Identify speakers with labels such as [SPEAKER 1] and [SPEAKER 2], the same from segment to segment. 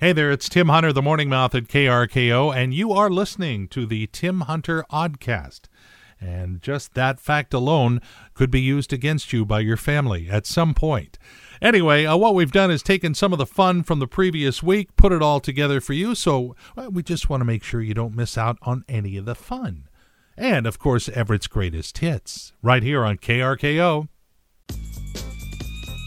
[SPEAKER 1] Hey there, it's Tim Hunter, the Morning Mouth at KRKO, and you are listening to the Tim Hunter Oddcast. And just that fact alone could be used against you by your family at some point. Anyway, uh, what we've done is taken some of the fun from the previous week, put it all together for you, so well, we just want to make sure you don't miss out on any of the fun. And, of course, Everett's greatest hits, right here on KRKO.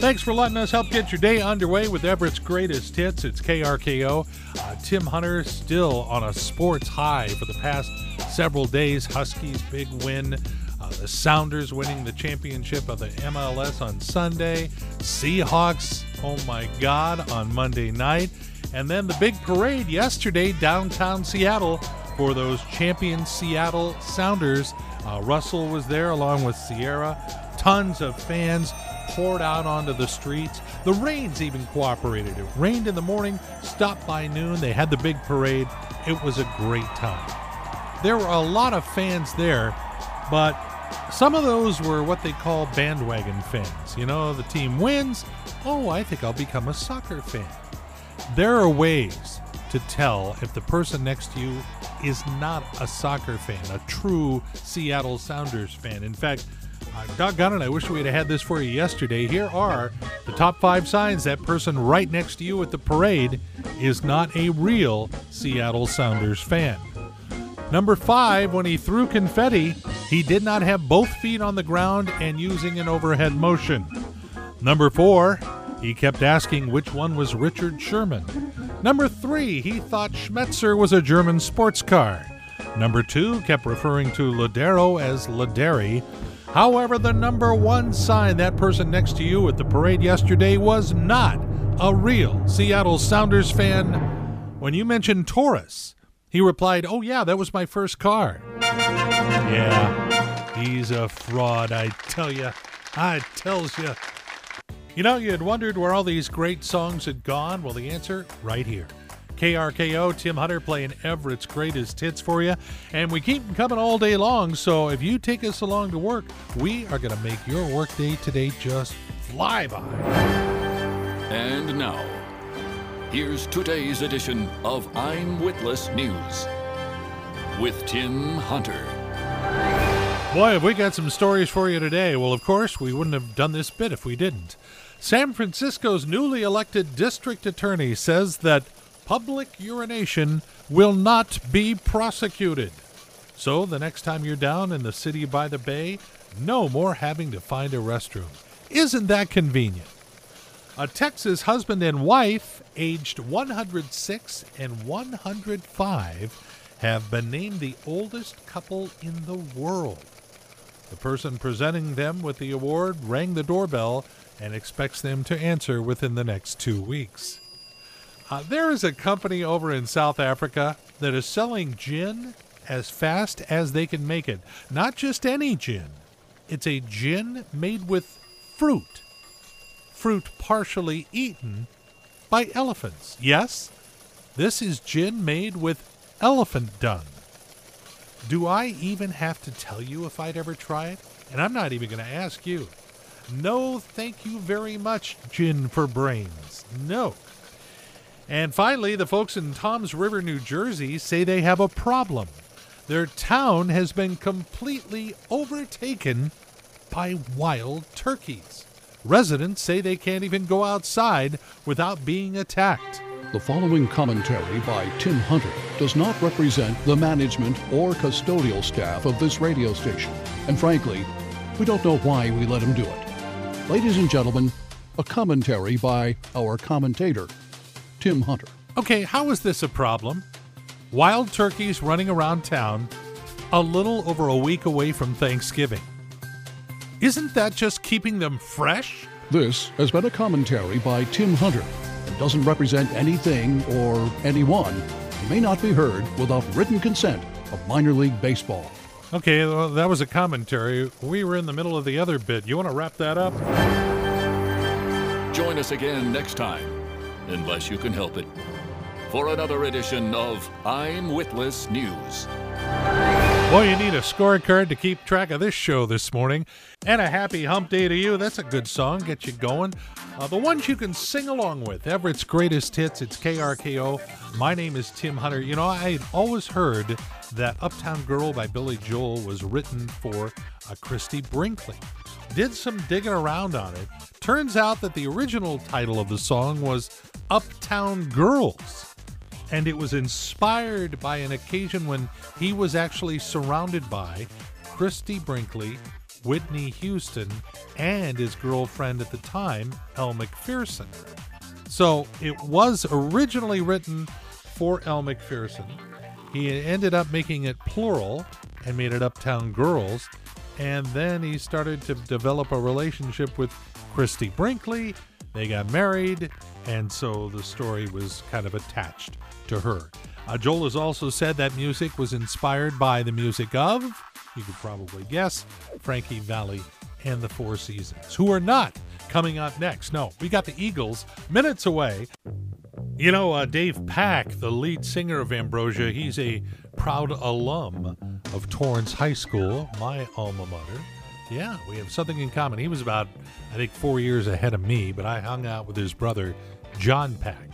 [SPEAKER 1] Thanks for letting us help get your day underway with Everett's greatest hits. It's KRKO. Uh, Tim Hunter still on a sports high for the past several days. Huskies big win. Uh, the Sounders winning the championship of the MLS on Sunday. Seahawks, oh my God, on Monday night. And then the big parade yesterday downtown Seattle for those champion Seattle Sounders. Uh, Russell was there along with Sierra. Tons of fans poured out onto the streets. The rains even cooperated. It rained in the morning, stopped by noon. They had the big parade. It was a great time. There were a lot of fans there, but some of those were what they call bandwagon fans. You know, the team wins. Oh, I think I'll become a soccer fan. There are ways to tell if the person next to you is not a soccer fan, a true Seattle Sounders fan. In fact, Uh, doggone it, I wish we'd have had this for you yesterday. Here are the top five signs that person right next to you at the parade is not a real Seattle Sounders fan. Number five, when he threw confetti, he did not have both feet on the ground and using an overhead motion. Number four, he kept asking which one was Richard Sherman. Number three, he thought Schmetzer was a German sports car. Number two, kept referring to Lodeiro as Laderi. However, the number one sign that person next to you at the parade yesterday was not a real Seattle Sounders fan. When you mentioned Torres, he replied, Oh, yeah, that was my first car. Yeah, he's a fraud, I tell you. I tells you. You know, you had wondered where all these great songs had gone. Well, the answer right here. KRKO, Tim Hunter playing Everett's greatest hits for you. And we keep them coming all day long. So if you take us along to work, we are going to make your workday today just fly by.
[SPEAKER 2] And now, here's today's edition of I'm Witless News with Tim Hunter.
[SPEAKER 1] Boy, have we got some stories for you today. Well, of course, we wouldn't have done this bit if we didn't. San Francisco's newly elected district attorney says that public urination will not be prosecuted. So the next time you're down in the city by the bay, no more having to find a restroom. Isn't that convenient? A Texas husband and wife, aged 106 and 105, have been named the oldest couple in the world. The person presenting them with the award rang the doorbell and expects them to answer within the next two weeks. Uh, there is a company over in South Africa that is selling gin as fast as they can make it. Not just any gin, it's a gin made with fruit. Fruit partially eaten by elephants. Yes, this is gin made with elephant dung. Do I even have to tell you if I'd ever try it? And I'm not even going to ask you. No, thank you very much, Gin for Brains. No. And finally, the folks in Toms River, New Jersey say they have a problem. Their town has been completely overtaken by wild turkeys. Residents say they can't even go outside without being attacked.
[SPEAKER 3] The following commentary by Tim Hunter does not represent the management or custodial staff of this radio station, and frankly, we don't know why we let him do it. Ladies and gentlemen, a commentary by our commentator, Tim Hunter.
[SPEAKER 1] Okay, how is this a problem? Wild turkeys running around town a little over a week away from Thanksgiving. Isn't that just keeping them fresh?
[SPEAKER 3] This has been a commentary by Tim Hunter and doesn't represent anything or anyone and may not be heard without written consent of minor league baseball.
[SPEAKER 1] Okay, well, that was a commentary. We were in the middle of the other bit. You want to wrap that up?
[SPEAKER 2] Join us again next time, unless you can help it, for another edition of I'm Witless News.
[SPEAKER 1] Well, you need a scorecard to keep track of this show this morning. And a happy hump day to you. That's a good song. Get you going. Uh, the ones you can sing along with. Everett's greatest hits. It's KRKO. My name is Tim Hunter. You know, I had always heard that Uptown Girl by Billy Joel was written for uh, Christie Brinkley. Did some digging around on it. Turns out that the original title of the song was Uptown Girls. And it was inspired by an occasion when he was actually surrounded by Christie Brinkley, Whitney Houston, and his girlfriend at the time, Elle Macpherson. So it was originally written for Elle Macpherson. He ended up making it plural and made it Uptown Girls. And then he started to develop a relationship with Christie Brinkley. They got married, and so the story was kind of attached to her. Uh, Joel has also said that music was inspired by the music of you could probably guess, Frankie Valli and the Four Seasons, who are not coming up next. No, we got the Eagles minutes away. You know, uh, Dave Pack, the lead singer of Ambrosia, he's a proud alum of Torrance High School, my alma mater. Yeah, we have something in common. He was about, I think, four years ahead of me, but I hung out with his brother, John Pack.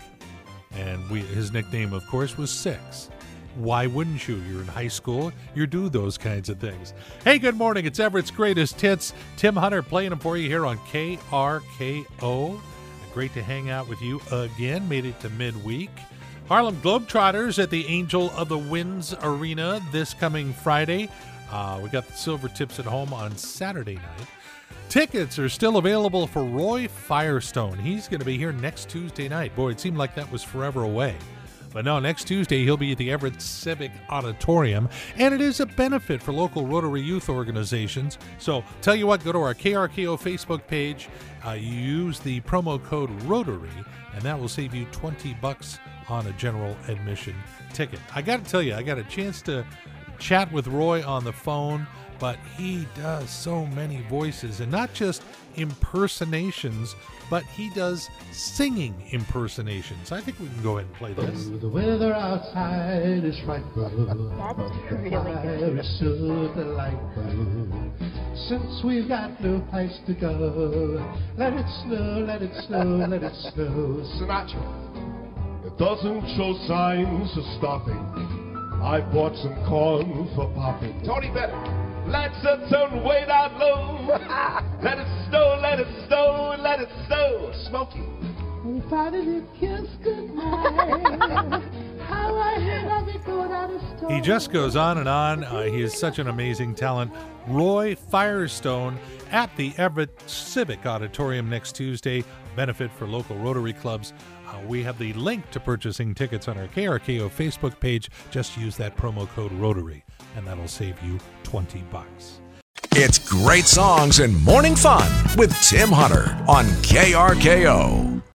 [SPEAKER 1] And we, his nickname, of course, was Six. Why wouldn't you? You're in high school, you do those kinds of things. Hey, good morning. It's Everett's Greatest Hits. Tim Hunter playing them for you here on KRKO. Great to hang out with you again. Made it to midweek. Harlem Globetrotters at the Angel of the Winds Arena this coming Friday. Uh, we got the Silvertips at home on Saturday night. Tickets are still available for Roy Firestone. He's going to be here next Tuesday night. Boy, it seemed like that was forever away. But no, next Tuesday he'll be at the Everett Civic Auditorium, and it is a benefit for local Rotary youth organizations. So tell you what, go to our KRKO Facebook page, uh, use the promo code Rotary, and that will save you 20 bucks on a general admission ticket. I got to tell you, I got a chance to chat with Roy on the phone but he does so many voices and not just impersonations, but he does singing impersonations. I think we can go ahead and play this.
[SPEAKER 4] The weather outside is frightful.
[SPEAKER 5] That's really good.
[SPEAKER 4] so delightful. Since we've got no place to go, let it snow, let it snow, let it snow. Sinatra.
[SPEAKER 6] It doesn't show signs of stopping. I bought some corn for popping.
[SPEAKER 4] Tony Bennett.
[SPEAKER 6] Let's turn way down low. let it snow, let it snow, let it snow.
[SPEAKER 4] Smokey.
[SPEAKER 5] If I didn't kiss goodnight, how I hate love it going out of store.
[SPEAKER 1] He just goes on and on. Uh, he is such an amazing talent. Roy Firestone at the Everett Civic Auditorium next Tuesday. Benefit for local Rotary clubs. Uh, we have the link to purchasing tickets on our KRKO Facebook page. Just use that promo code Rotary, and that'll save you 20 bucks.
[SPEAKER 7] It's great songs and morning fun with Tim Hunter on KRKO.